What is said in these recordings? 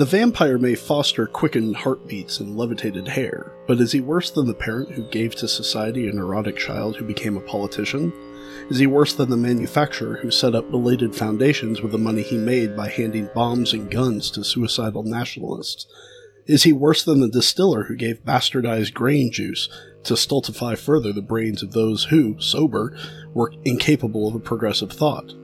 The vampire may foster quickened heartbeats and levitated hair, but is he worse than the parent who gave to society a neurotic child who became a politician? Is he worse than the manufacturer who set up belated foundations with the money he made by handing bombs and guns to suicidal nationalists? Is he worse than the distiller who gave bastardized grain juice to stultify further the brains of those who, sober, were incapable of a progressive thought?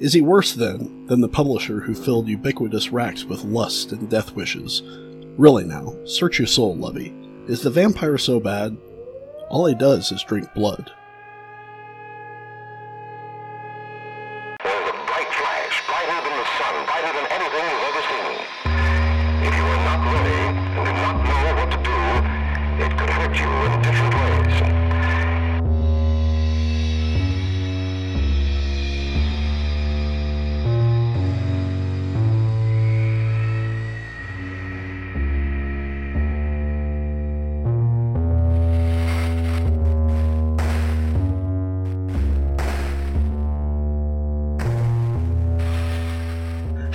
Is he worse, then, than the publisher who filled ubiquitous racks with lust and death wishes? Really now, search your soul, Lovey. Is the vampire so bad? All he does is drink blood.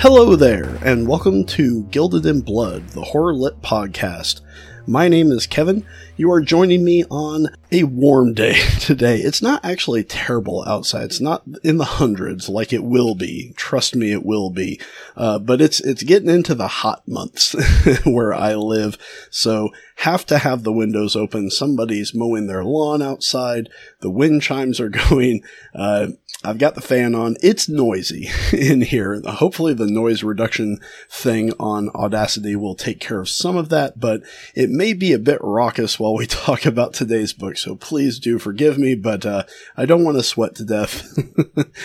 Hello there, and welcome to Gilded in Blood, the horror lit podcast. My name is Kevin. You are joining me on a warm day today. It's not actually terrible outside. It's not in the hundreds like it will be. Trust me, it will be. Uh, but it's it's getting into the hot months where I live, so have to have the windows open. Somebody's mowing their lawn outside. The wind chimes are going. Uh, I've got the fan on. It's noisy in here. Hopefully, the noise reduction thing on Audacity will take care of some of that, but it may be a bit raucous while we talk about today's book. So please do forgive me, but uh, I don't want to sweat to death.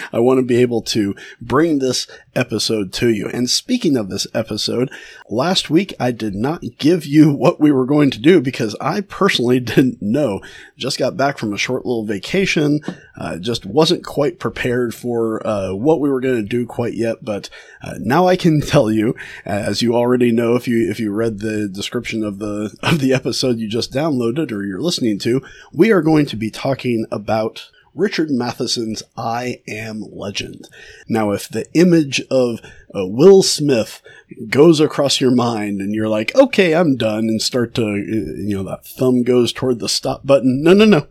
I want to be able to bring this episode to you. And speaking of this episode, last week I did not give you what we were going to do because I personally didn't know. Just got back from a short little vacation. Uh, just wasn't quite prepared for uh, what we were going to do quite yet, but uh, now I can tell you, as you already know if you if you read the description of the of the episode you just downloaded or you're listening to, we are going to be talking about Richard Matheson's I Am Legend. Now, if the image of uh, Will Smith goes across your mind and you're like, okay, I'm done, and start to, uh, you know, that thumb goes toward the stop button. No, no, no.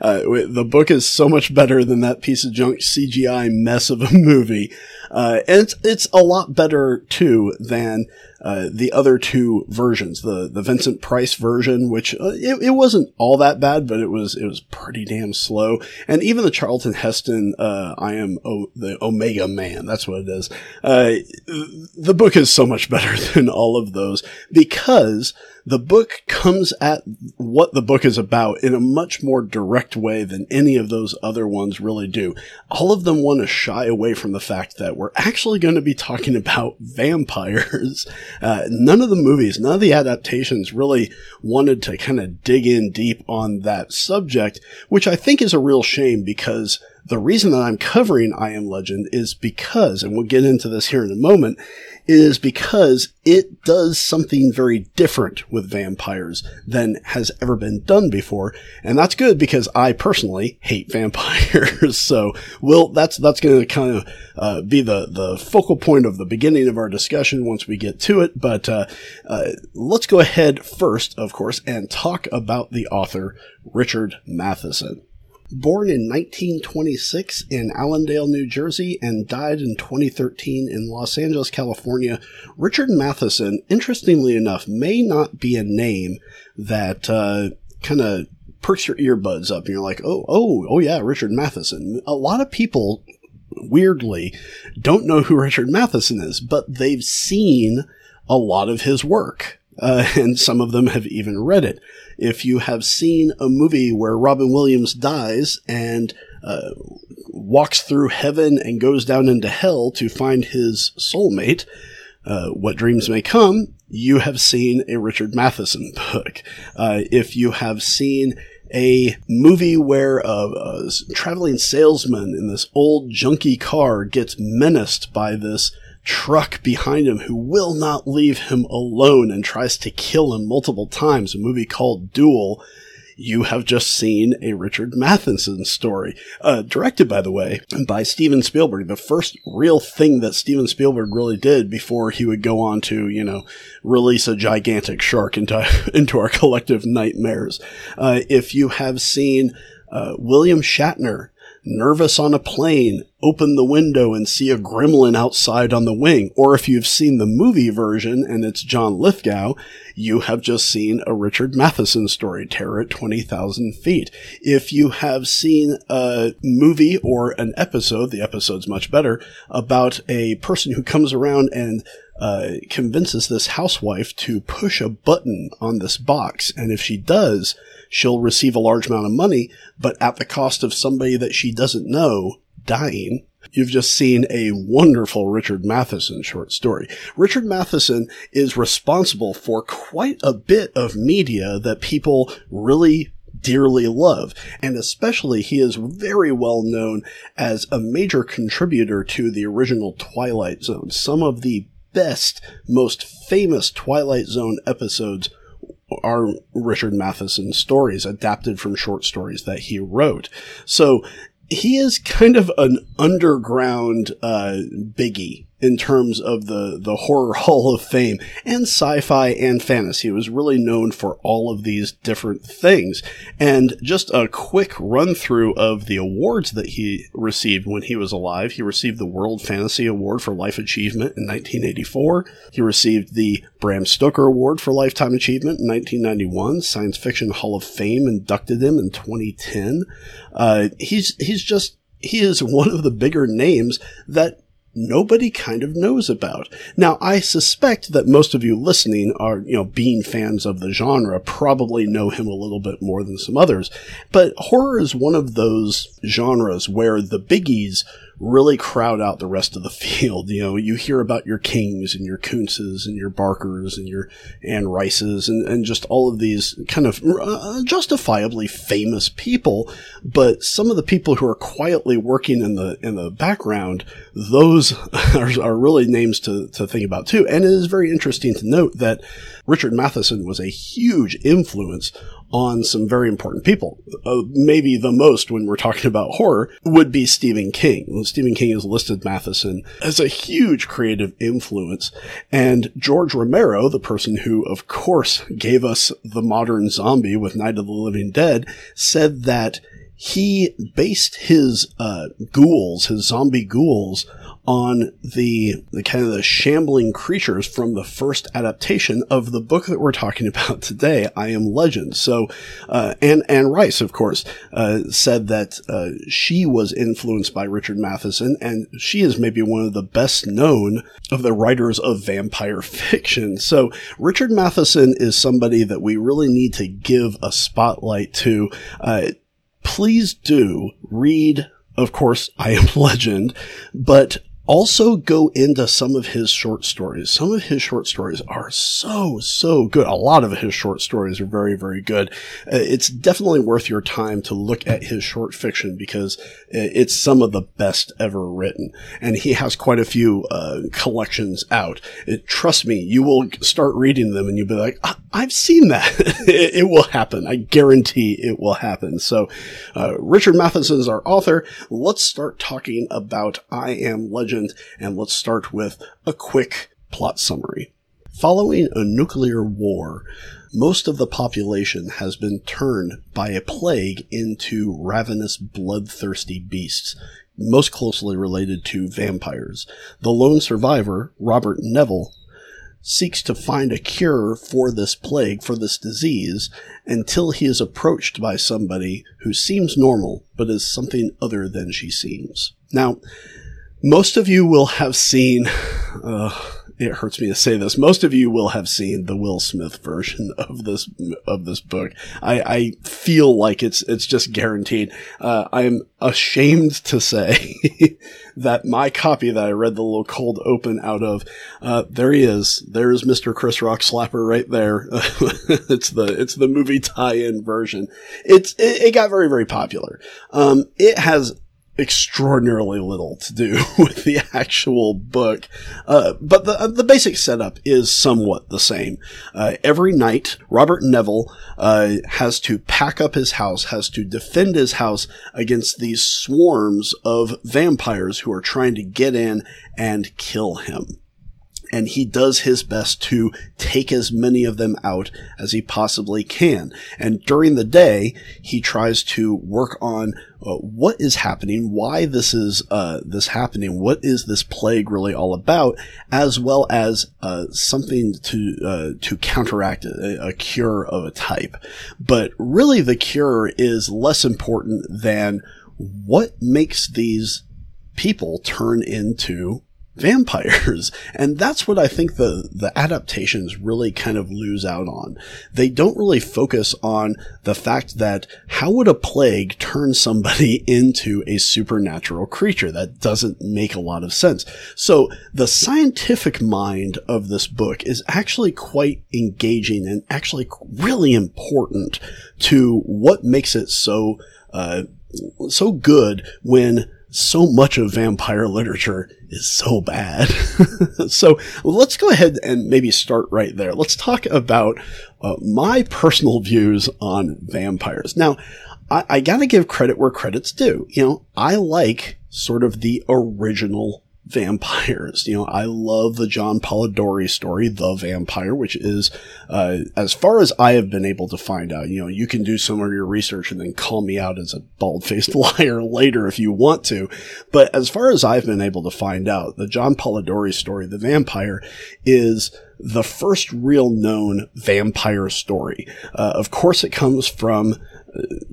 uh, the book is so much better than that piece of junk CGI mess of a movie. Uh, and it's, it's a lot better too than uh, the other two versions, the the Vincent Price version, which uh, it, it wasn't all that bad, but it was it was pretty damn slow, and even the Charlton Heston, uh, I am o- the Omega Man, that's what it is. Uh, the book is so much better than all of those because the book comes at what the book is about in a much more direct way than any of those other ones really do. All of them want to shy away from the fact that we're actually going to be talking about vampires. Uh, none of the movies, none of the adaptations really wanted to kind of dig in deep on that subject, which I think is a real shame because the reason that I'm covering I Am Legend is because, and we'll get into this here in a moment, is because it does something very different with vampires than has ever been done before. And that's good because I personally hate vampires. so, well, that's, that's going to kind of, uh, be the, the focal point of the beginning of our discussion once we get to it. But, uh, uh, let's go ahead first, of course, and talk about the author, Richard Matheson born in 1926 in Allendale, New Jersey, and died in 2013 in Los Angeles, California. Richard Matheson, interestingly enough, may not be a name that uh, kind of perks your earbuds up, and you're like, oh, oh, oh, yeah, Richard Matheson. A lot of people, weirdly, don't know who Richard Matheson is, but they've seen a lot of his work. Uh, and some of them have even read it. If you have seen a movie where Robin Williams dies and uh, walks through heaven and goes down into hell to find his soulmate, uh, What Dreams May Come, you have seen a Richard Matheson book. Uh, if you have seen a movie where a, a traveling salesman in this old junky car gets menaced by this truck behind him who will not leave him alone and tries to kill him multiple times, a movie called Duel, you have just seen a Richard Matheson story, uh, directed, by the way, by Steven Spielberg. The first real thing that Steven Spielberg really did before he would go on to, you know, release a gigantic shark into into our collective nightmares. Uh, if you have seen uh, William Shatner nervous on a plane, open the window and see a gremlin outside on the wing. Or if you've seen the movie version and it's John Lithgow, you have just seen a Richard Matheson story, Terror at 20,000 Feet. If you have seen a movie or an episode, the episode's much better, about a person who comes around and uh, convinces this housewife to push a button on this box. And if she does, she'll receive a large amount of money, but at the cost of somebody that she doesn't know dying. You've just seen a wonderful Richard Matheson short story. Richard Matheson is responsible for quite a bit of media that people really dearly love. And especially, he is very well known as a major contributor to the original Twilight Zone. Some of the best, most famous Twilight Zone episodes are Richard Matheson stories adapted from short stories that he wrote. So he is kind of an underground uh, biggie in terms of the, the horror hall of fame and sci-fi and fantasy. He was really known for all of these different things. And just a quick run through of the awards that he received when he was alive. He received the World Fantasy Award for Life Achievement in 1984. He received the Bram Stoker Award for Lifetime Achievement in 1991. Science Fiction Hall of Fame inducted him in 2010. Uh, he's, he's just, he is one of the bigger names that nobody kind of knows about. Now, I suspect that most of you listening are, you know, being fans of the genre, probably know him a little bit more than some others. But horror is one of those genres where the biggies really crowd out the rest of the field. You know, you hear about your Kings and your Koontzes and your Barkers and your Anne Rices and, and just all of these kind of uh, justifiably famous people. But some of the people who are quietly working in the, in the background, those are, are really names to, to think about too. And it is very interesting to note that Richard Matheson was a huge influence on some very important people. Uh, maybe the most when we're talking about horror would be Stephen King. Stephen King has listed Matheson as a huge creative influence. And George Romero, the person who, of course, gave us the modern zombie with Night of the Living Dead, said that he based his uh, ghouls, his zombie ghouls, on the, the kind of the shambling creatures from the first adaptation of the book that we're talking about today, I Am Legend. So, uh, and Anne Rice, of course, uh, said that uh, she was influenced by Richard Matheson, and she is maybe one of the best known of the writers of vampire fiction. So, Richard Matheson is somebody that we really need to give a spotlight to. Please do read of course, I Am Legend, but also go into some of his short stories. Some of his short stories are so, so good. A lot of his short stories are very, very good. Uh, it's definitely worth your time to look at his short fiction because it's some of the best ever written. And he has quite a few uh, collections out. It, trust me, you will start reading them and you'll be like, I've seen that. it, it, will happen. I guarantee it will happen. So, uh, Richard Matheson is our author. Let's start talking about I Am Legend legend, and let's start with a quick plot summary. Following a nuclear war, most of the population has been turned by a plague into ravenous, bloodthirsty beasts, most closely related to vampires. The lone survivor, Robert Neville, seeks to find a cure for this plague, for this disease, until he is approached by somebody who seems normal, but is something other than she seems. Now, most of you will have seen, uh, it hurts me to say this. Most of you will have seen the Will Smith version of this of this book. I, I feel like it's it's just guaranteed. Uh, I'm ashamed to say that my copy that I read the little cold open out of, uh, there he is. There's Mr. Chris Rock Slapper right there. it's the it's the movie tie-in version. It's it, it got very very popular. Um, it has extraordinarily little to do with the actual book. Uh, but the, the basic setup is somewhat the same. Uh, every night, Robert Neville uh, has to pack up his house, has to defend his house against these swarms of vampires who are trying to get in and kill him and he does his best to take as many of them out as he possibly can. And during the day, he tries to work on uh, what is happening, why this is uh, this happening, what is this plague really all about, as well as uh, something to uh, to counteract a, a cure of a type. But really, the cure is less important than what makes these people turn into vampires. And that's what I think the, the adaptations really kind of lose out on. They don't really focus on the fact that how would a plague turn somebody into a supernatural creature? That doesn't make a lot of sense. So the scientific mind of this book is actually quite engaging and actually really important to what makes it so, uh, so good when so much of vampire literature is so bad. so let's go ahead and maybe start right there. Let's talk about uh, my personal views on vampires. Now, I, I gotta give credit where credit's due. You know, I like sort of the original vampires. You know, I love the John Polidori story, The Vampire, which is, uh, as far as I have been able to find out, you know, you can do some of your research and then call me out as a bald faced liar later if you want to. But as far as I've been able to find out, the John Polidori story, The Vampire, is the first real known vampire story. Uh, of course, it comes from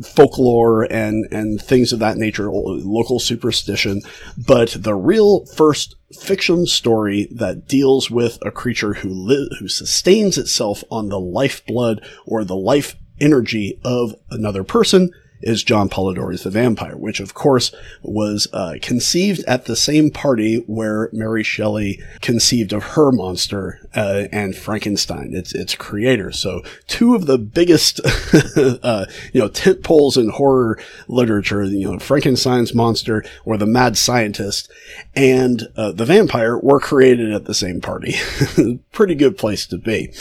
folklore and and things of that nature, local superstition. But the real first fiction story that deals with a creature who li- who sustains itself on the lifeblood or the life energy of another person is John Polidori's The Vampire, which of course was uh, conceived at the same party where Mary Shelley conceived of her monster uh, and Frankenstein, its its creator. So two of the biggest, uh, you know, tent poles in horror literature, you know, Frankenstein's monster or the Mad Scientist and uh, the Vampire were created at the same party. Pretty good place to be.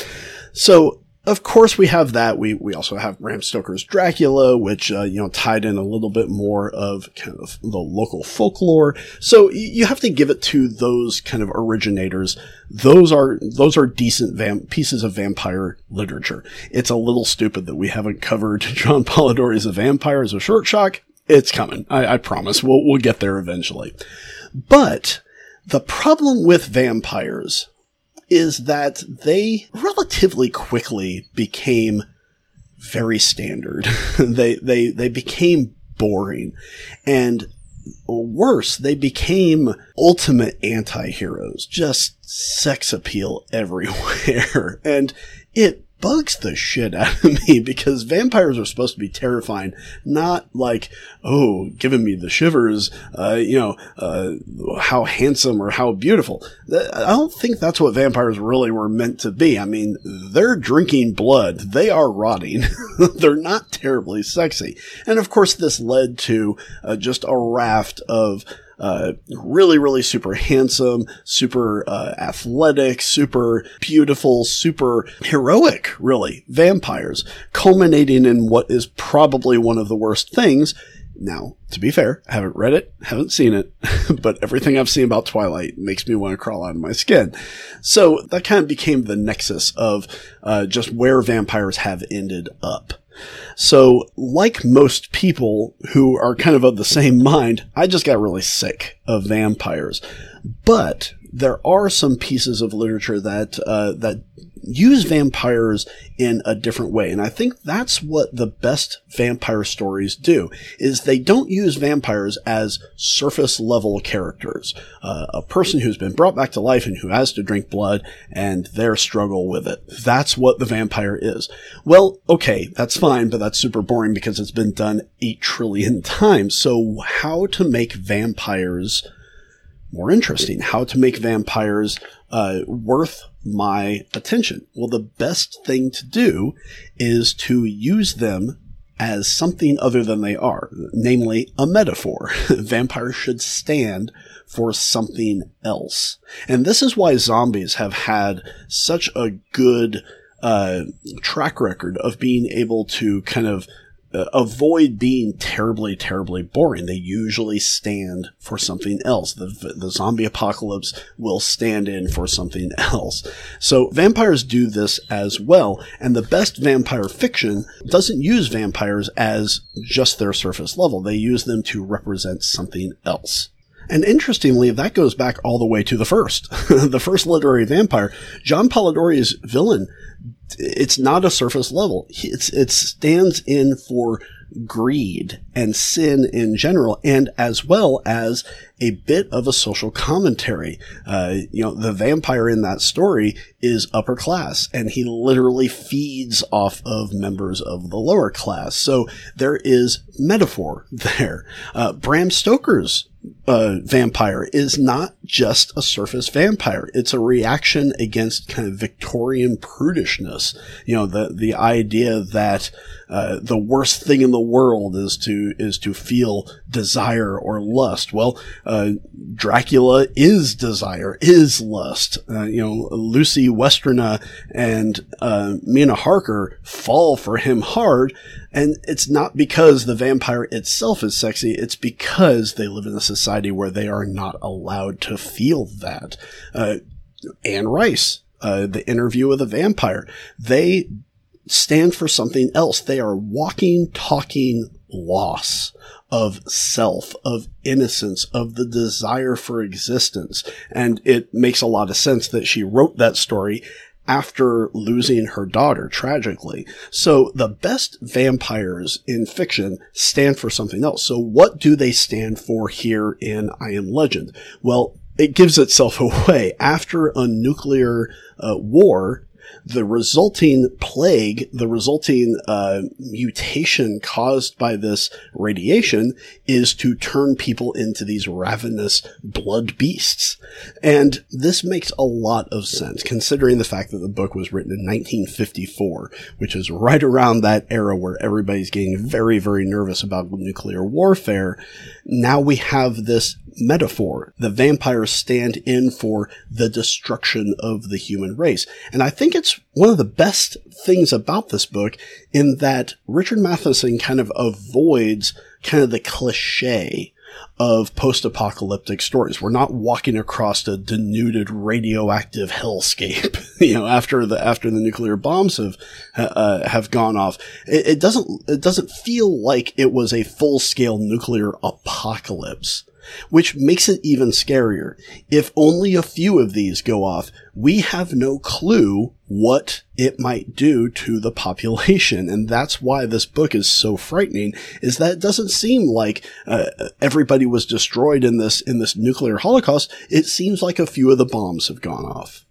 So of course, we have that. We we also have Bram Stoker's Dracula, which uh, you know tied in a little bit more of kind of the local folklore. So you have to give it to those kind of originators. Those are those are decent pieces of vampire literature. It's a little stupid that we haven't covered John Polidori's A Vampire as a short shock. It's coming. I, I promise. We'll we'll get there eventually. But the problem with vampires is that they relatively quickly became very standard. they, they, they became boring. And worse, they became ultimate anti-heroes, just sex appeal everywhere. and it bugs the shit out of me because vampires are supposed to be terrifying, not like, oh, giving me the shivers, uh, you know, uh, how handsome or how beautiful. I don't think that's what vampires really were meant to be. I mean, they're drinking blood. They are rotting. they're not terribly sexy. And of course, this led to uh, just a raft of uh, really, really super handsome, super uh, athletic, super beautiful, super heroic, really, vampires, culminating in what is probably one of the worst things. Now, to be fair, I haven't read it, haven't seen it, but everything I've seen about Twilight makes me want to crawl out of my skin. So that kind of became the nexus of uh, just where vampires have ended up. So, like most people who are kind of of the same mind, I just got really sick of vampires. But there are some pieces of literature that uh, that use vampires in a different way. And I think that's what the best vampire stories do, is they don't use vampires as surface level characters. Uh, a person who's been brought back to life and who has to drink blood and their struggle with it. That's what the vampire is. Well, okay, that's fine, but that's super boring because it's been done eight trillion times. So how to make vampires more interesting? How to make vampires uh, worth my attention? Well, the best thing to do is to use them as something other than they are, namely a metaphor. Vampires should stand for something else. And this is why zombies have had such a good uh, track record of being able to kind of uh, avoid being terribly, terribly boring. They usually stand for something else. The, the zombie apocalypse will stand in for something else. So vampires do this as well. And the best vampire fiction doesn't use vampires as just their surface level. They use them to represent something else. And interestingly, that goes back all the way to the first, the first literary vampire. John Polidori's villain it's not a surface level. It's, it stands in for greed and sin in general, and as well as a bit of a social commentary. Uh, you know, the vampire in that story is upper class, and he literally feeds off of members of the lower class. So there is metaphor there. Uh, Bram Stoker's uh, vampire is not just a surface vampire. It's a reaction against kind of Victorian prudishness. You know, the the idea that uh, the worst thing in the world is to is to feel desire or lust. Well, uh, Dracula is desire, is lust. Uh, you know, Lucy Westenra and uh, Mina Harker fall for him hard, and it's not because the vampire itself is sexy. It's because they live in a society where they are not allowed to feel that. Uh, Anne Rice. Uh, the interview with a vampire. They stand for something else. They are walking, talking loss of self, of innocence, of the desire for existence. And it makes a lot of sense that she wrote that story after losing her daughter tragically. So the best vampires in fiction stand for something else. So what do they stand for here in I Am Legend? Well, it gives itself away. After a nuclear uh, war, the resulting plague, the resulting uh, mutation caused by this radiation is to turn people into these ravenous blood beasts. And this makes a lot of sense considering the fact that the book was written in 1954, which is right around that era where everybody's getting very, very nervous about nuclear warfare. Now we have this metaphor. The vampires stand in for the destruction of the human race. And I think it's one of the best things about this book in that Richard Matheson kind of avoids kind of the cliche of post-apocalyptic stories. We're not walking across a denuded radioactive hellscape, you know, after the after the nuclear bombs have uh, have gone off. It, it doesn't it doesn't feel like it was a full-scale nuclear apocalypse which makes it even scarier. If only a few of these go off, we have no clue what it might do to the population. And that's why this book is so frightening is that it doesn't seem like uh, everybody was destroyed in this, in this nuclear holocaust. It seems like a few of the bombs have gone off.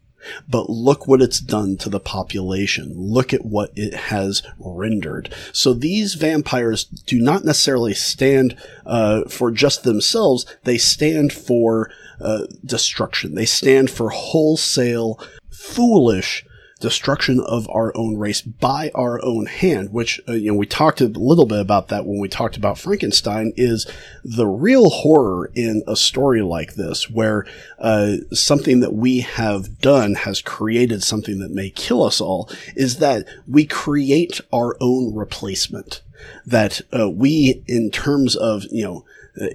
But look what it's done to the population. Look at what it has rendered. So these vampires do not necessarily stand uh, for just themselves. They stand for uh, destruction. They stand for wholesale, foolish destruction of our own race by our own hand, which, uh, you know, we talked a little bit about that when we talked about Frankenstein, is the real horror in a story like this, where uh, something that we have done has created something that may kill us all, is that we create our own replacement. That uh, we, in terms of, you know,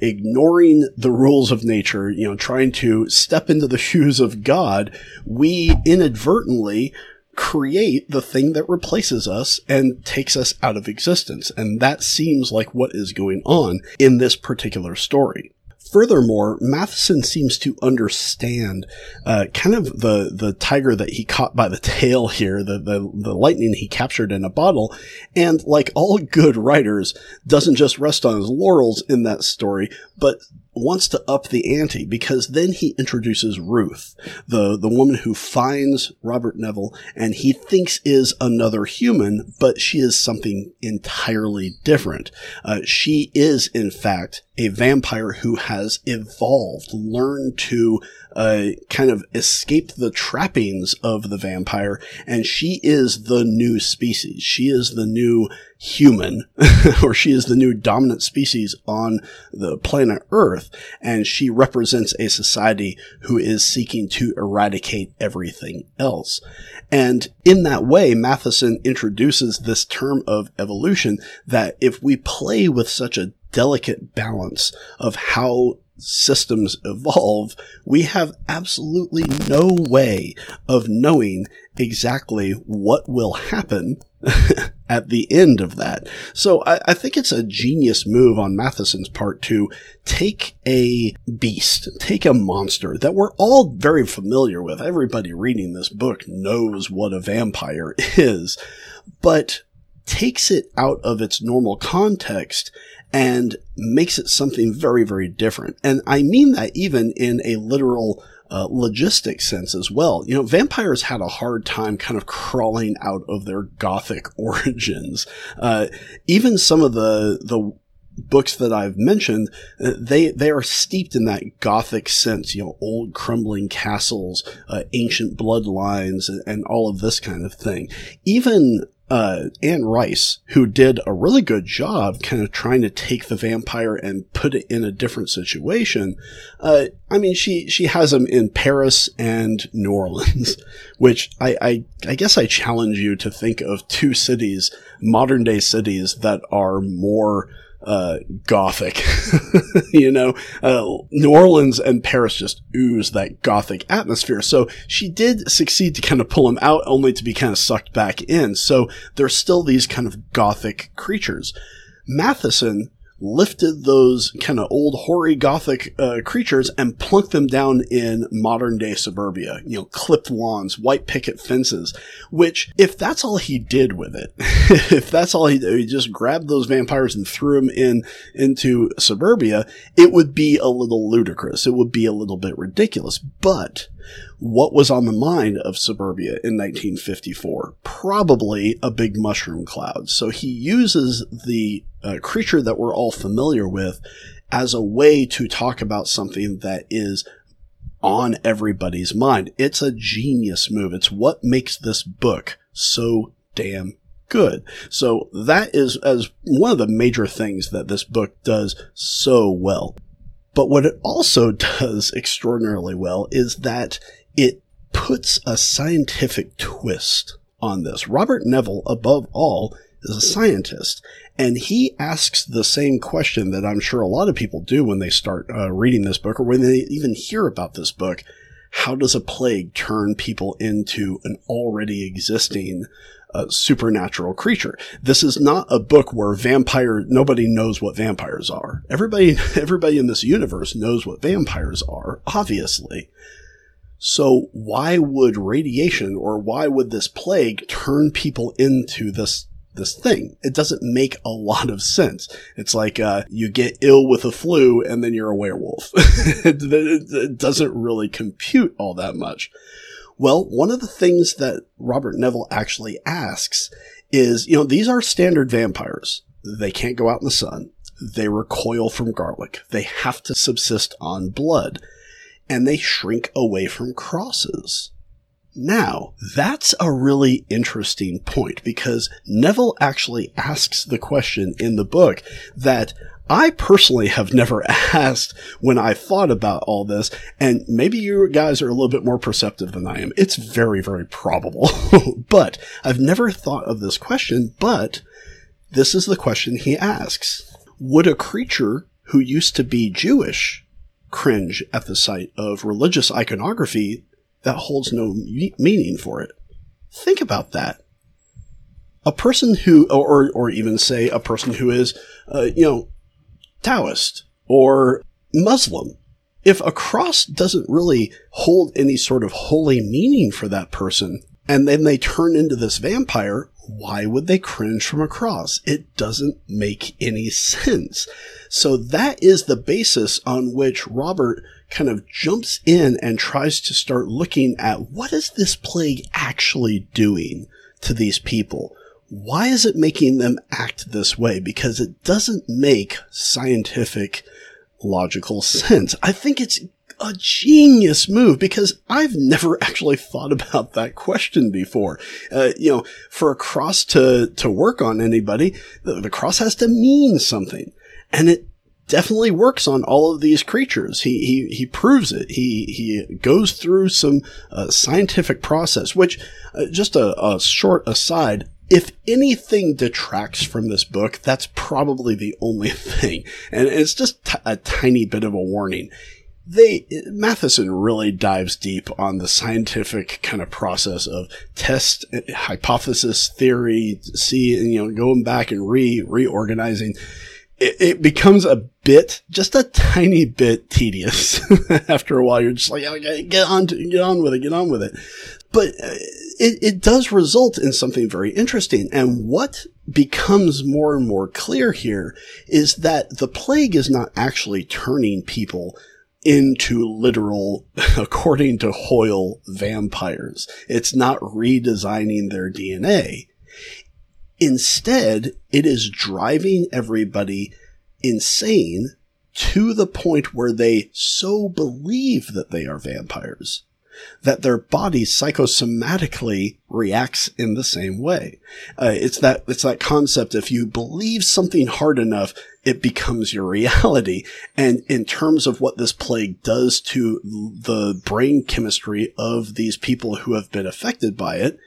ignoring the rules of nature, you know, trying to step into the shoes of God, we inadvertently create the thing that replaces us and takes us out of existence. And that seems like what is going on in this particular story. Furthermore, Matheson seems to understand uh, kind of the the tiger that he caught by the tail here, the, the the lightning he captured in a bottle, and like all good writers, doesn't just rest on his laurels in that story, but wants to up the ante because then he introduces Ruth, the, the woman who finds Robert Neville and he thinks is another human, but she is something entirely different. Uh, she is, in fact, a vampire who has evolved, learned to uh, kind of escape the trappings of the vampire, and she is the new species. She is the new human, or she is the new dominant species on the planet Earth, and she represents a society who is seeking to eradicate everything else. And in that way, Matheson introduces this term of evolution that if we play with such a delicate balance of how systems evolve, we have absolutely no way of knowing exactly what will happen at the end of that. So I, I, think it's a genius move on Matheson's part to take a beast, take a monster that we're all very familiar with. Everybody reading this book knows what a vampire is, but takes it out of its normal context and makes it something very, very different. And I mean that even in a literal uh, logistic sense as well. You know, vampires had a hard time kind of crawling out of their gothic origins. Uh, even some of the the books that I've mentioned, uh, they they are steeped in that gothic sense. You know, old crumbling castles, uh, ancient bloodlines, and, and all of this kind of thing. Even uh, Anne Rice, who did a really good job kind of trying to take the vampire and put it in a different situation. Uh, I mean, she, she has them in Paris and New Orleans, which I, I, I guess I challenge you to think of two cities, modern day cities that are more, uh, gothic. you know, uh, New Orleans and Paris just ooze that gothic atmosphere. So she did succeed to kind of pull him out only to be kind of sucked back in. So there's still these kind of gothic creatures. Matheson lifted those kind of old hoary gothic uh, creatures and plunked them down in modern day suburbia. You know clipped lawns white picket fences which if that's all he did with it if that's all he did he just grabbed those vampires and threw them in into suburbia it would be a little ludicrous. It would be a little bit ridiculous. But what was on the mind of suburbia in 1954? Probably a big mushroom cloud. So he uses the uh, creature that we're all familiar with as a way to talk about something that is on everybody's mind. It's a genius move. It's what makes this book so damn good. So that is as one of the major things that this book does so well. But what it also does extraordinarily well is that it puts a scientific twist on this. Robert Neville, above all, is a scientist, and he asks the same question that I'm sure a lot of people do when they start uh, reading this book or when they even hear about this book. How does a plague turn people into an already existing uh, supernatural creature? This is not a book where vampire, nobody knows what vampires are. Everybody, everybody in this universe knows what vampires are, obviously. So why would radiation or why would this plague turn people into this this thing. It doesn't make a lot of sense. It's like uh, you get ill with a flu and then you're a werewolf. it, it doesn't really compute all that much. Well, one of the things that Robert Neville actually asks is, you know, these are standard vampires. They can't go out in the sun. They recoil from garlic. They have to subsist on blood. And they shrink away from crosses. Now, that's a really interesting point because Neville actually asks the question in the book that I personally have never asked when I thought about all this, and maybe you guys are a little bit more perceptive than I am. It's very, very probable. but I've never thought of this question, but this is the question he asks. Would a creature who used to be Jewish cringe at the sight of religious iconography that holds no meaning for it. Think about that. A person who, or, or even say a person who is, uh, you know, Taoist or Muslim, if a cross doesn't really hold any sort of holy meaning for that person, and then they turn into this vampire, why would they cringe from a cross? It doesn't make any sense. So that is the basis on which Robert kind of jumps in and tries to start looking at what is this plague actually doing to these people? Why is it making them act this way? Because it doesn't make scientific logical sense. I think it's a genius move because I've never actually thought about that question before. Uh, you know, for a cross to, to work on anybody, the, the cross has to mean something. And it definitely works on all of these creatures. He, he, he proves it. He, he goes through some uh, scientific process, which, uh, just a, a short aside, if anything detracts from this book, that's probably the only thing. And it's just t- a tiny bit of a warning they Matheson really dives deep on the scientific kind of process of test hypothesis theory see you know going back and re reorganizing. It, it becomes a bit just a tiny bit tedious after a while. You're just like okay, get on to, get on with it get on with it. But uh, it, it does result in something very interesting. And what becomes more and more clear here is that the plague is not actually turning people into literal, according to Hoyle, vampires. It's not redesigning their DNA. Instead, it is driving everybody insane to the point where they so believe that they are vampires that their body psychosomatically reacts in the same way. Uh, it's that it's that concept. If you believe something hard enough, it becomes your reality. And in terms of what this plague does to the brain chemistry of these people who have been affected by it,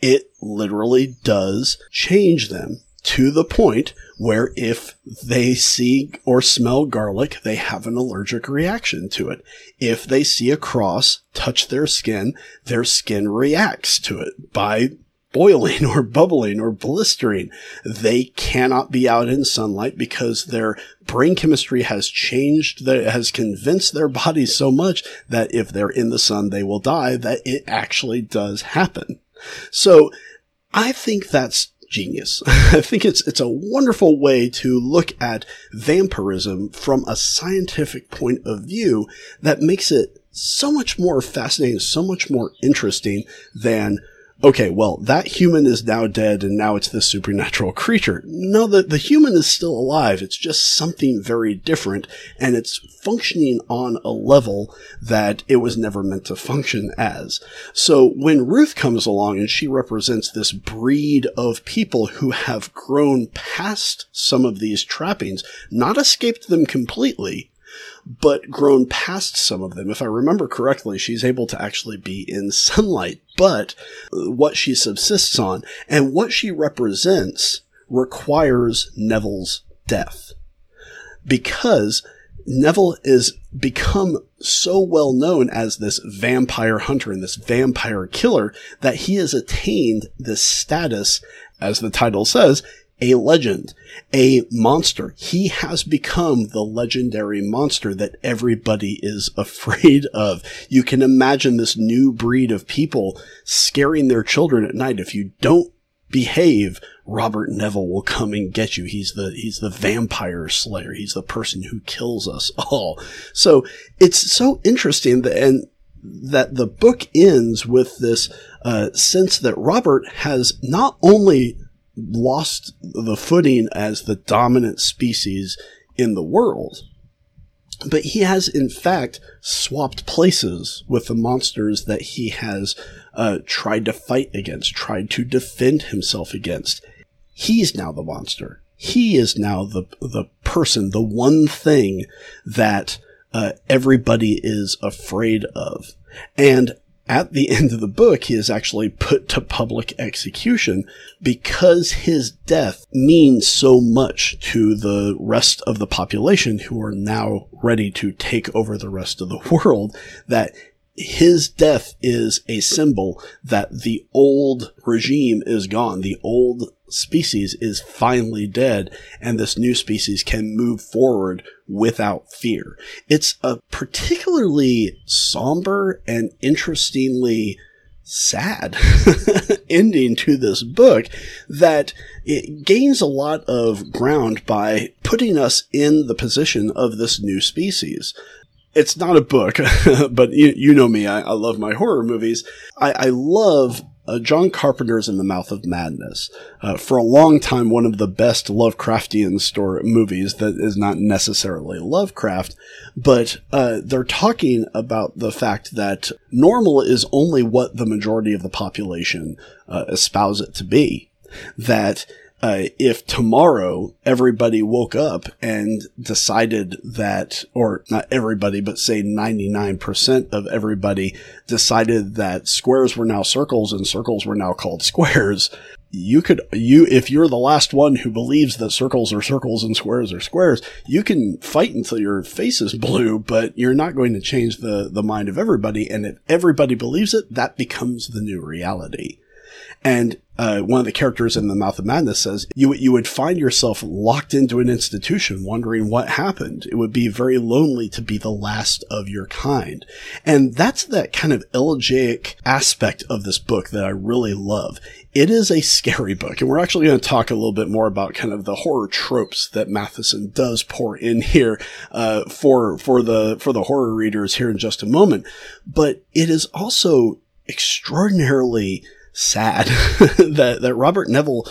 it literally does change them to the point where if they see or smell garlic, they have an allergic reaction to it. If they see a cross touch their skin, their skin reacts to it by boiling or bubbling or blistering. They cannot be out in sunlight because their brain chemistry has changed, that has convinced their bodies so much that if they're in the sun, they will die, that it actually does happen. So I think that's genius. I think it's it's a wonderful way to look at vampirism from a scientific point of view that makes it so much more fascinating, so much more interesting than okay, well, that human is now dead and now it's this supernatural creature. No, the, the human is still alive. It's just something very different and it's functioning on a level that it was never meant to function as. So when Ruth comes along and she represents this breed of people who have grown past some of these trappings, not escaped them completely, but grown past some of them. If I remember correctly, she's able to actually be in sunlight, but uh, what she subsists on and what she represents requires Neville's death. Because Neville is become so well known as this vampire hunter and this vampire killer that he has attained this status, as the title says, a legend, a monster. He has become the legendary monster that everybody is afraid of. You can imagine this new breed of people scaring their children at night. If you don't behave, Robert Neville will come and get you. He's the, he's the vampire slayer. He's the person who kills us all. So it's so interesting that, and that the book ends with this uh, sense that Robert has not only lost the footing as the dominant species in the world. But he has, in fact, swapped places with the monsters that he has uh, tried to fight against, tried to defend himself against. He's now the monster. He is now the the person, the one thing that uh, everybody is afraid of. And at the end of the book, he is actually put to public execution because his death means so much to the rest of the population who are now ready to take over the rest of the world that his death is a symbol that the old regime is gone. The old species is finally dead and this new species can move forward without fear. It's a particularly somber and interestingly sad ending to this book that it gains a lot of ground by putting us in the position of this new species it's not a book, but you, you know me. I, I, love my horror movies. I, I love uh, John Carpenter's In the Mouth of Madness. Uh, for a long time, one of the best Lovecraftian story movies that is not necessarily Lovecraft, but uh, they're talking about the fact that normal is only what the majority of the population uh, espouse it to be. That uh, if tomorrow everybody woke up and decided that, or not everybody, but say 99% of everybody decided that squares were now circles and circles were now called squares, you could, you, if you're the last one who believes that circles are circles and squares are squares, you can fight until your face is blue, but you're not going to change the, the mind of everybody. And if everybody believes it, that becomes the new reality. And uh, one of the characters in the Mouth of Madness says you you would find yourself locked into an institution, wondering what happened. It would be very lonely to be the last of your kind, and that's that kind of elegiac aspect of this book that I really love. It is a scary book, and we're actually going to talk a little bit more about kind of the horror tropes that Matheson does pour in here uh, for for the for the horror readers here in just a moment. But it is also extraordinarily sad that, that Robert Neville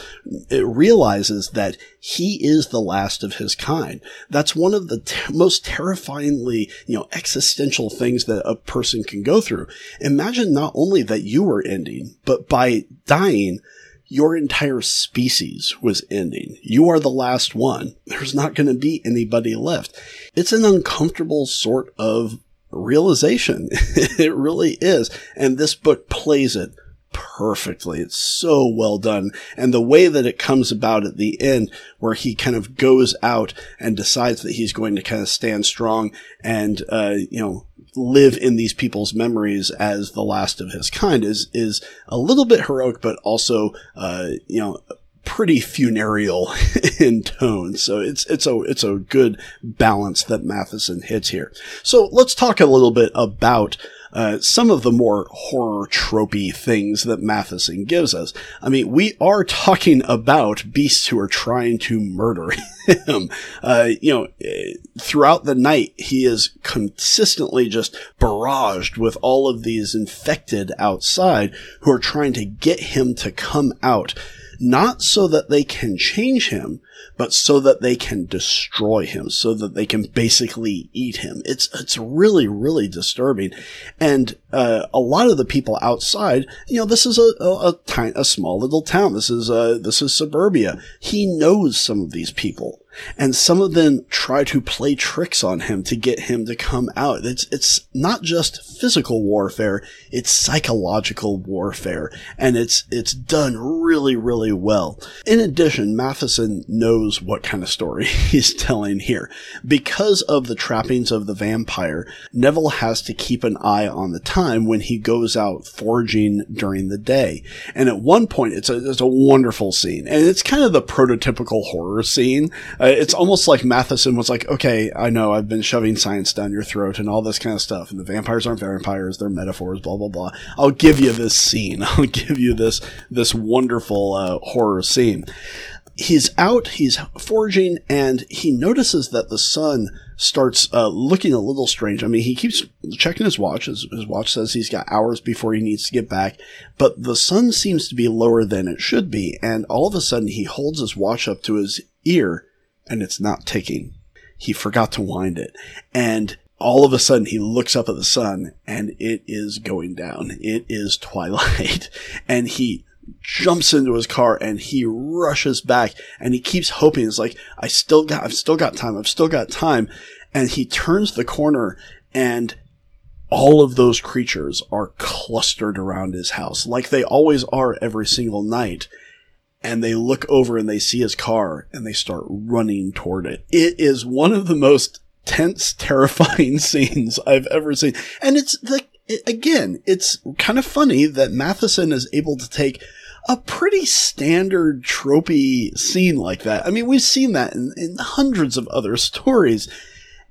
uh, realizes that he is the last of his kind. That's one of the ter- most terrifyingly, you know, existential things that a person can go through. Imagine not only that you were ending, but by dying, your entire species was ending. You are the last one. There's not going to be anybody left. It's an uncomfortable sort of realization. it really is. And this book plays it perfectly. It's so well done. And the way that it comes about at the end, where he kind of goes out and decides that he's going to kind of stand strong and, uh, you know, live in these people's memories as the last of his kind is, is a little bit heroic, but also, uh, you know, pretty funereal in tone. So it's it's a it's a good balance that Matheson hits here. So let's talk a little bit about uh, some of the more horror tropey things that Matheson gives us. I mean, we are talking about beasts who are trying to murder him. Uh, you know, throughout the night, he is consistently just barraged with all of these infected outside who are trying to get him to come out not so that they can change him, but so that they can destroy him, so that they can basically eat him. It's it's really really disturbing, and uh, a lot of the people outside, you know, this is a a, a, tiny, a small little town. This is uh, this is suburbia. He knows some of these people and some of them try to play tricks on him to get him to come out. It's it's not just physical warfare; it's psychological warfare, and it's it's done really really well. In addition, Matheson knows what kind of story he's telling here. Because of the trappings of the vampire, Neville has to keep an eye on the time when he goes out foraging during the day. And at one point, it's a it's a wonderful scene, and it's kind of the prototypical horror scene. Uh, it's almost like Matheson was like, okay, I know I've been shoving science down your throat and all this kind of stuff, and the vampires aren't vampires, they're metaphors, blah blah blah. I'll give you this scene. I'll give you this this wonderful uh, horror scene. He's out, he's foraging, and he notices that the sun starts uh, looking a little strange. I mean, he keeps checking his watch. His, his, watch says he's got hours before he needs to get back, but the sun seems to be lower than it should be. And all of a sudden, he holds his watch up to his ear and it's not ticking. He forgot to wind it. And all of a sudden he looks up at the sun and it is going down. It is twilight. and he jumps into his car and he rushes back and he keeps hoping it's like, I still got, I've still got time. I've still got time. And he turns the corner and all of those creatures are clustered around his house like they always are every single night and they look over and they see his car and they start running toward it. It is one of the most tense, terrifying scenes I've ever seen. And it's it, again, it's kind of funny that Matheson is able to take a pretty standard tropey scene like that. I mean, we've seen that in, in hundreds of other stories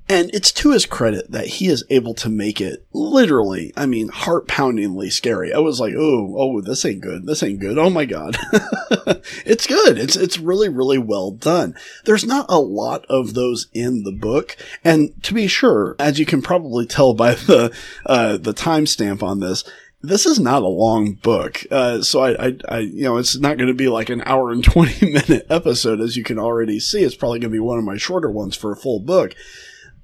and it's to his credit that he is able to make it literally, I mean, heart poundingly scary. I was like, oh, oh, this ain't good. This ain't good. Oh my God. it's good. It's, it's really, really well done. There's not a lot of those in the book. And to be sure, as you can probably tell by the, uh, the timestamp on this, this is not a long book, uh, so I, I, I, you know, it's not going to be like an hour and twenty minute episode, as you can already see. It's probably going to be one of my shorter ones for a full book.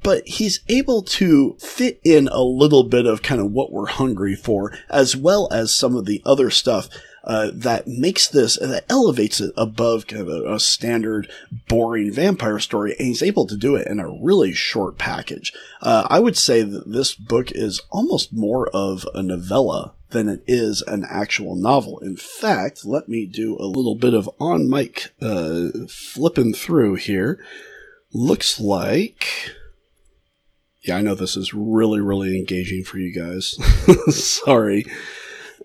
But he's able to fit in a little bit of kind of what we're hungry for, as well as some of the other stuff uh, that makes this that elevates it above kind of a, a, standard boring vampire story, and he's able to do it in a really short package. Uh, I would say that this book is almost more of a novella than it is an actual novel. In fact, let me do a little bit of on mic uh, flipping through here. Looks like. Yeah, I know this is really, really engaging for you guys. Sorry.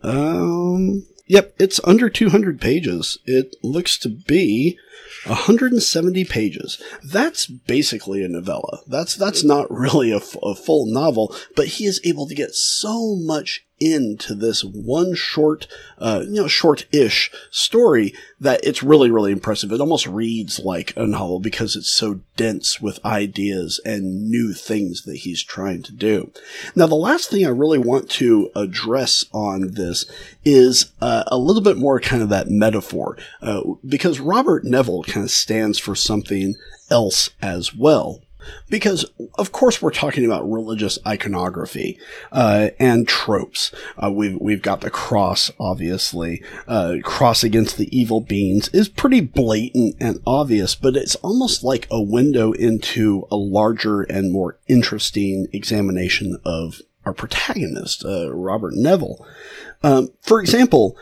Um, Yep, it's under 200 pages. It looks to be 170 pages. That's basically a novella. That's that's not really a, f- a full novel, but he is able to get so much into this one short, uh, you know, short-ish story that it's really, really impressive. It almost reads like a novel because it's so dense with ideas and new things that he's trying to do. Now, the last thing I really want to address on this is uh, a little bit more kind of that metaphor, uh, because Robert Neville kind of stands for something else as well because of course we're talking about religious iconography uh, and tropes. Uh, we've we've got the cross, obviously. Uh, cross against the evil beings is pretty blatant and obvious, but it's almost like a window into a larger and more interesting examination of our protagonist, uh, Robert Neville. Um, for example,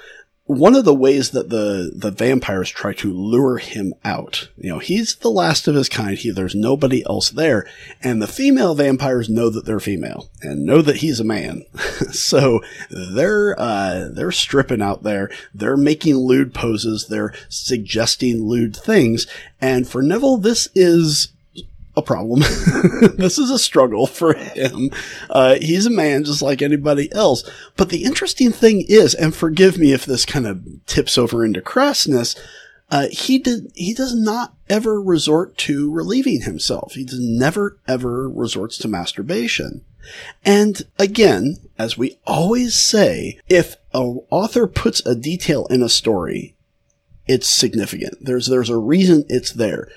one of the ways that the the vampires try to lure him out, you know, he's the last of his kind. He there's nobody else there, and the female vampires know that they're female and know that he's a man. so they're uh, they're stripping out there. They're making lewd poses. They're suggesting lewd things. And for Neville, this is a problem. this is a struggle for him. Uh, he's a man just like anybody else. But the interesting thing is, and forgive me if this kind of tips over into crassness, uh, he did, he does not ever resort to relieving himself. He does never ever resorts to masturbation. And again, as we always say, if an author puts a detail in a story, it's significant. There's, there's a reason it's there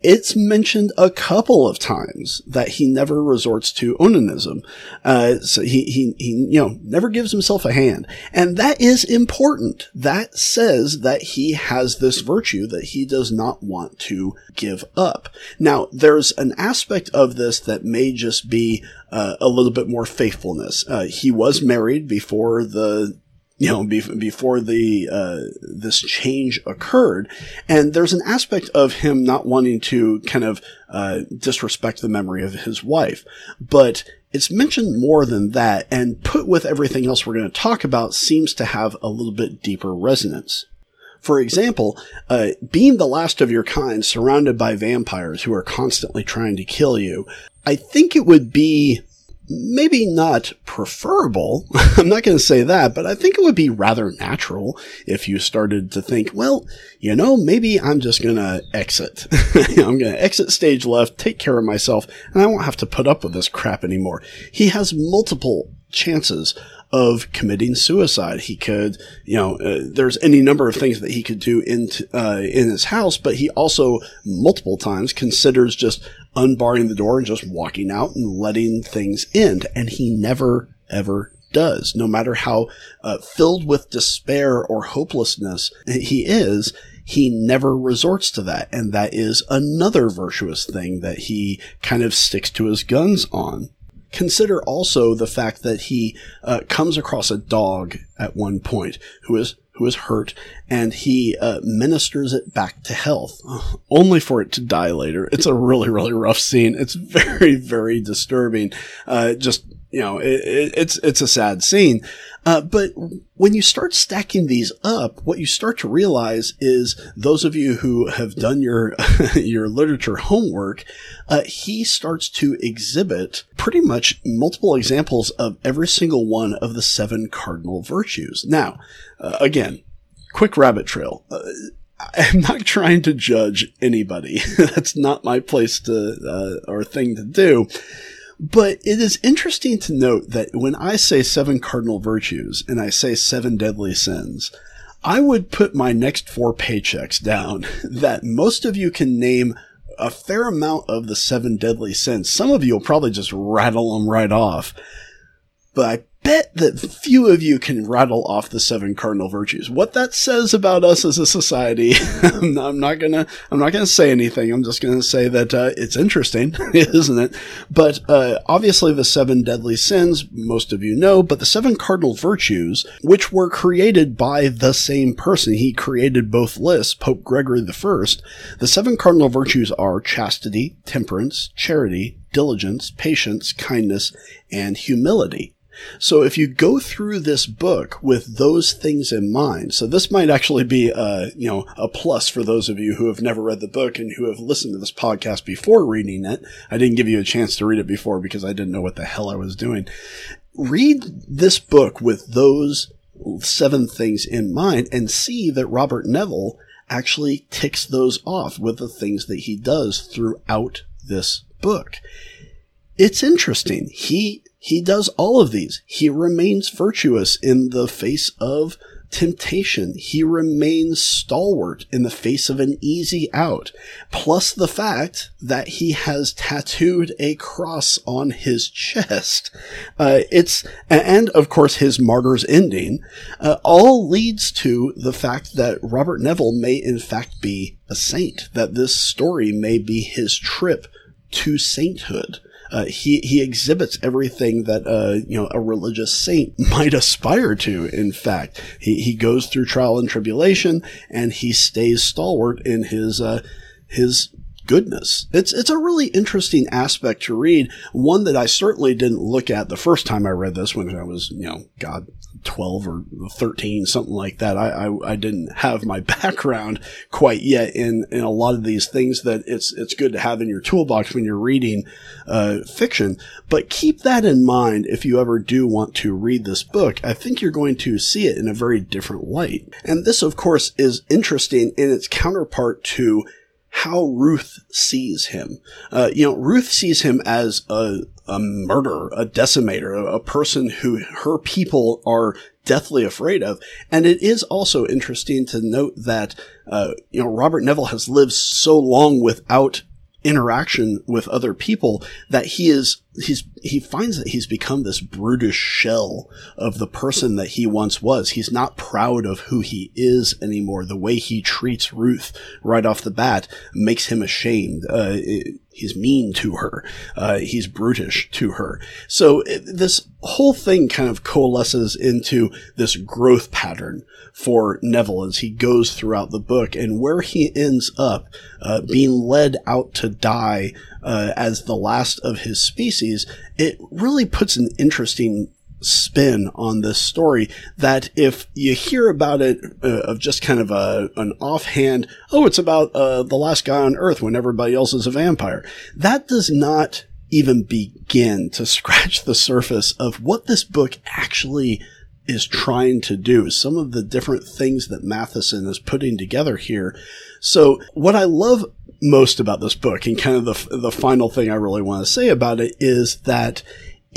it's mentioned a couple of times that he never resorts to onanism. Uh, so he, he, he, you know, never gives himself a hand. And that is important. That says that he has this virtue that he does not want to give up. Now, there's an aspect of this that may just be uh, a little bit more faithfulness. Uh, he was married before the you know, be- before the uh, this change occurred, and there's an aspect of him not wanting to kind of uh, disrespect the memory of his wife, but it's mentioned more than that, and put with everything else we're going to talk about, seems to have a little bit deeper resonance. For example, uh, being the last of your kind, surrounded by vampires who are constantly trying to kill you, I think it would be maybe not preferable. I'm not going to say that, but I think it would be rather natural if you started to think, well, you know, maybe I'm just going to exit. I'm going to exit stage left, take care of myself, and I won't have to put up with this crap anymore. He has multiple chances of committing suicide. He could, you know, uh, there's any number of things that he could do in uh, in his house, but he also multiple times considers just unbarring the door and just walking out and letting things in, and he never ever does. No matter how uh, filled with despair or hopelessness he is, he never resorts to that. And that is another virtuous thing that he kind of sticks to his guns on. Consider also the fact that he uh, comes across a dog at one point who is who is hurt, and he uh, ministers it back to health, only for it to die later. It's a really, really rough scene. It's very, very disturbing. Uh, just you know, it, it, it's it's a sad scene. Uh, but when you start stacking these up, what you start to realize is those of you who have done your your literature homework, uh, he starts to exhibit pretty much multiple examples of every single one of the seven cardinal virtues. Now, uh, again, quick rabbit trail. Uh, I'm not trying to judge anybody. That's not my place to uh, or thing to do. But it is interesting to note that when I say seven cardinal virtues and I say seven deadly sins, I would put my next four paychecks down that most of you can name a fair amount of the seven deadly sins. Some of you will probably just rattle them right off. But I bet that few of you can rattle off the seven cardinal virtues. What that says about us as a society, I'm not gonna, I'm not gonna say anything. I'm just gonna say that uh, it's interesting, isn't it? But uh, obviously, the seven deadly sins, most of you know, but the seven cardinal virtues, which were created by the same person, he created both lists, Pope Gregory the First. The seven cardinal virtues are chastity, temperance, charity, diligence, patience, kindness, and humility. So if you go through this book with those things in mind, so this might actually be a, you know, a plus for those of you who have never read the book and who have listened to this podcast before reading it. I didn't give you a chance to read it before because I didn't know what the hell I was doing. Read this book with those seven things in mind and see that Robert Neville actually ticks those off with the things that he does throughout this book. It's interesting. He he does all of these. He remains virtuous in the face of temptation. He remains stalwart in the face of an easy out. Plus the fact that he has tattooed a cross on his chest. Uh, it's, and of course his martyr's ending, uh, all leads to the fact that Robert Neville may in fact be a saint, that this story may be his trip to sainthood. Uh, he he exhibits everything that uh, you know a religious saint might aspire to. In fact, he he goes through trial and tribulation, and he stays stalwart in his uh, his goodness. It's it's a really interesting aspect to read. One that I certainly didn't look at the first time I read this when I was you know God 12 or 13, something like that. I, I, I, didn't have my background quite yet in, in a lot of these things that it's, it's good to have in your toolbox when you're reading, uh, fiction. But keep that in mind if you ever do want to read this book. I think you're going to see it in a very different light. And this, of course, is interesting in its counterpart to how Ruth sees him. Uh, you know, Ruth sees him as a, a murderer, a decimator, a, person who her people are deathly afraid of. And it is also interesting to note that, uh, you know, Robert Neville has lived so long without interaction with other people that he is he's he finds that he's become this brutish shell of the person that he once was. He's not proud of who he is anymore. The way he treats Ruth right off the bat makes him ashamed. Uh, it, he's mean to her. Uh, he's brutish to her. So it, this whole thing kind of coalesces into this growth pattern for Neville as he goes throughout the book and where he ends up uh, being led out to die uh, as the last of his species, it really puts an interesting spin on this story that if you hear about it uh, of just kind of a an offhand oh it's about uh, the last guy on earth when everybody else is a vampire that does not even begin to scratch the surface of what this book actually is trying to do. Some of the different things that matheson is putting together here. So what i love most about this book and kind of the, the final thing I really want to say about it is that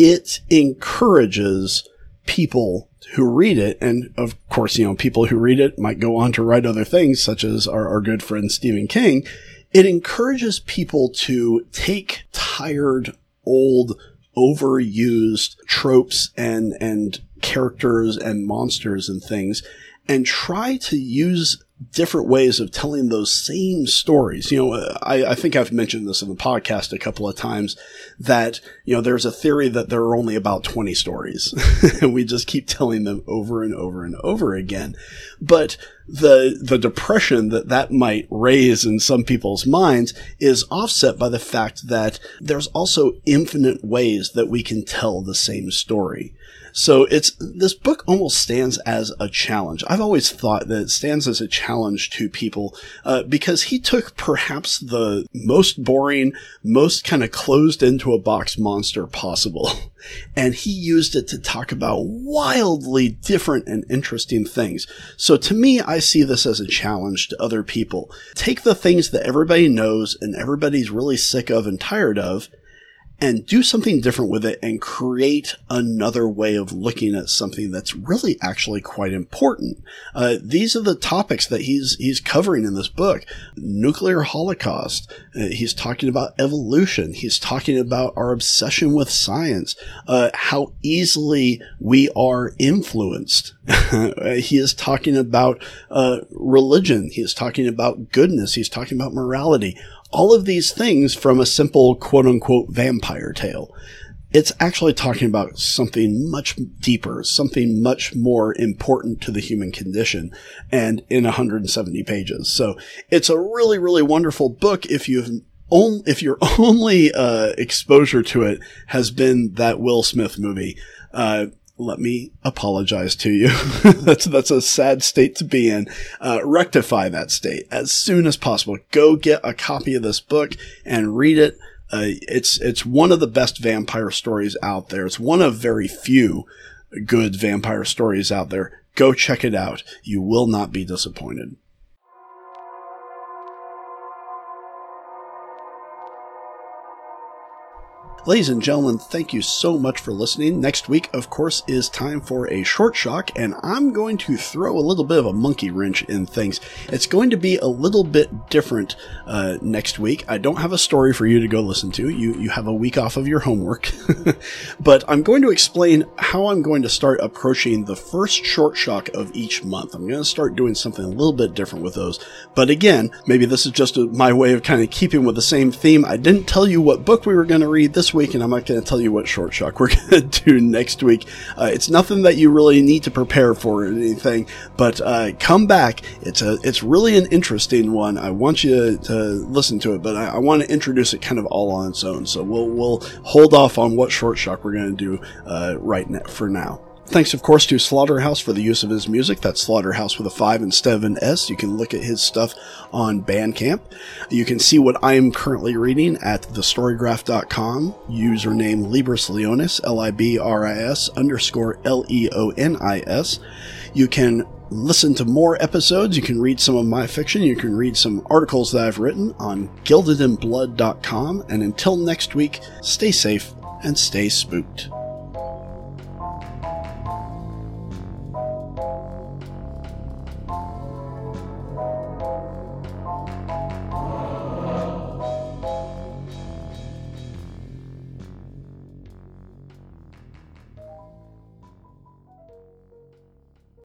it encourages people who read it. And of course, you know, people who read it might go on to write other things, such as our, our good friend Stephen King. It encourages people to take tired, old, overused tropes and, and characters and monsters and things and try to use different ways of telling those same stories. You know, I, I, think I've mentioned this in the podcast a couple of times that, you know, there's a theory that there are only about 20 stories and we just keep telling them over and over and over again. But the, the depression that that might raise in some people's minds is offset by the fact that there's also infinite ways that we can tell the same story. So it's this book almost stands as a challenge. I've always thought that it stands as a challenge to people uh, because he took perhaps the most boring, most kind of closed into a box monster possible, and he used it to talk about wildly different and interesting things. So to me, I see this as a challenge to other people. Take the things that everybody knows and everybody's really sick of and tired of and do something different with it and create another way of looking at something that's really actually quite important. Uh, these are the topics that he's he's covering in this book: nuclear holocaust. Uh, he's talking about evolution. He's talking about our obsession with science, uh, how easily we are influenced. he is talking about uh, religion. He is talking about goodness. He's talking about morality all of these things from a simple quote unquote vampire tale. It's actually talking about something much deeper, something much more important to the human condition, and in 170 pages. So it's a really, really wonderful book if you've only, if your only uh, exposure to it has been that Will Smith movie. Uh, let me apologize to you. that's that's a sad state to be in. Uh, rectify that state as soon as possible. Go get a copy of this book and read it. Uh, it's it's one of the best vampire stories out there. It's one of very few good vampire stories out there. Go check it out. You will not be disappointed. Ladies and gentlemen, thank you so much for listening. Next week, of course, is time for a short shock, and I'm going to throw a little bit of a monkey wrench in things. It's going to be a little bit different uh, next week. I don't have a story for you to go listen to. You you have a week off of your homework, but I'm going to explain how I'm going to start approaching the first short shock of each month. I'm going to start doing something a little bit different with those. But again, maybe this is just a, my way of kind of keeping with the same theme. I didn't tell you what book we were going to read this week, and I'm not going to tell you what short shock we're going to do next week. Uh, it's nothing that you really need to prepare for or anything, but uh, come back. It's a it's really an interesting one. I want you to, to listen to it, but I, I, want to introduce it kind of all on its own. So we'll we'll hold off on what short shock we're going to do uh, right now for now. Thanks, of course, to Slaughterhouse for the use of his music. That's Slaughterhouse with a 5 instead of an S. You can look at his stuff on Bandcamp. You can see what I'm currently reading at thestorygraph.com. Username Libris Leonis, L-I-B-R-I-S underscore L-E-O-N-I-S. You can listen to more episodes. You can read some of my fiction. You can read some articles that I've written on gildedinblood.com. And until next week, stay safe and stay spooked.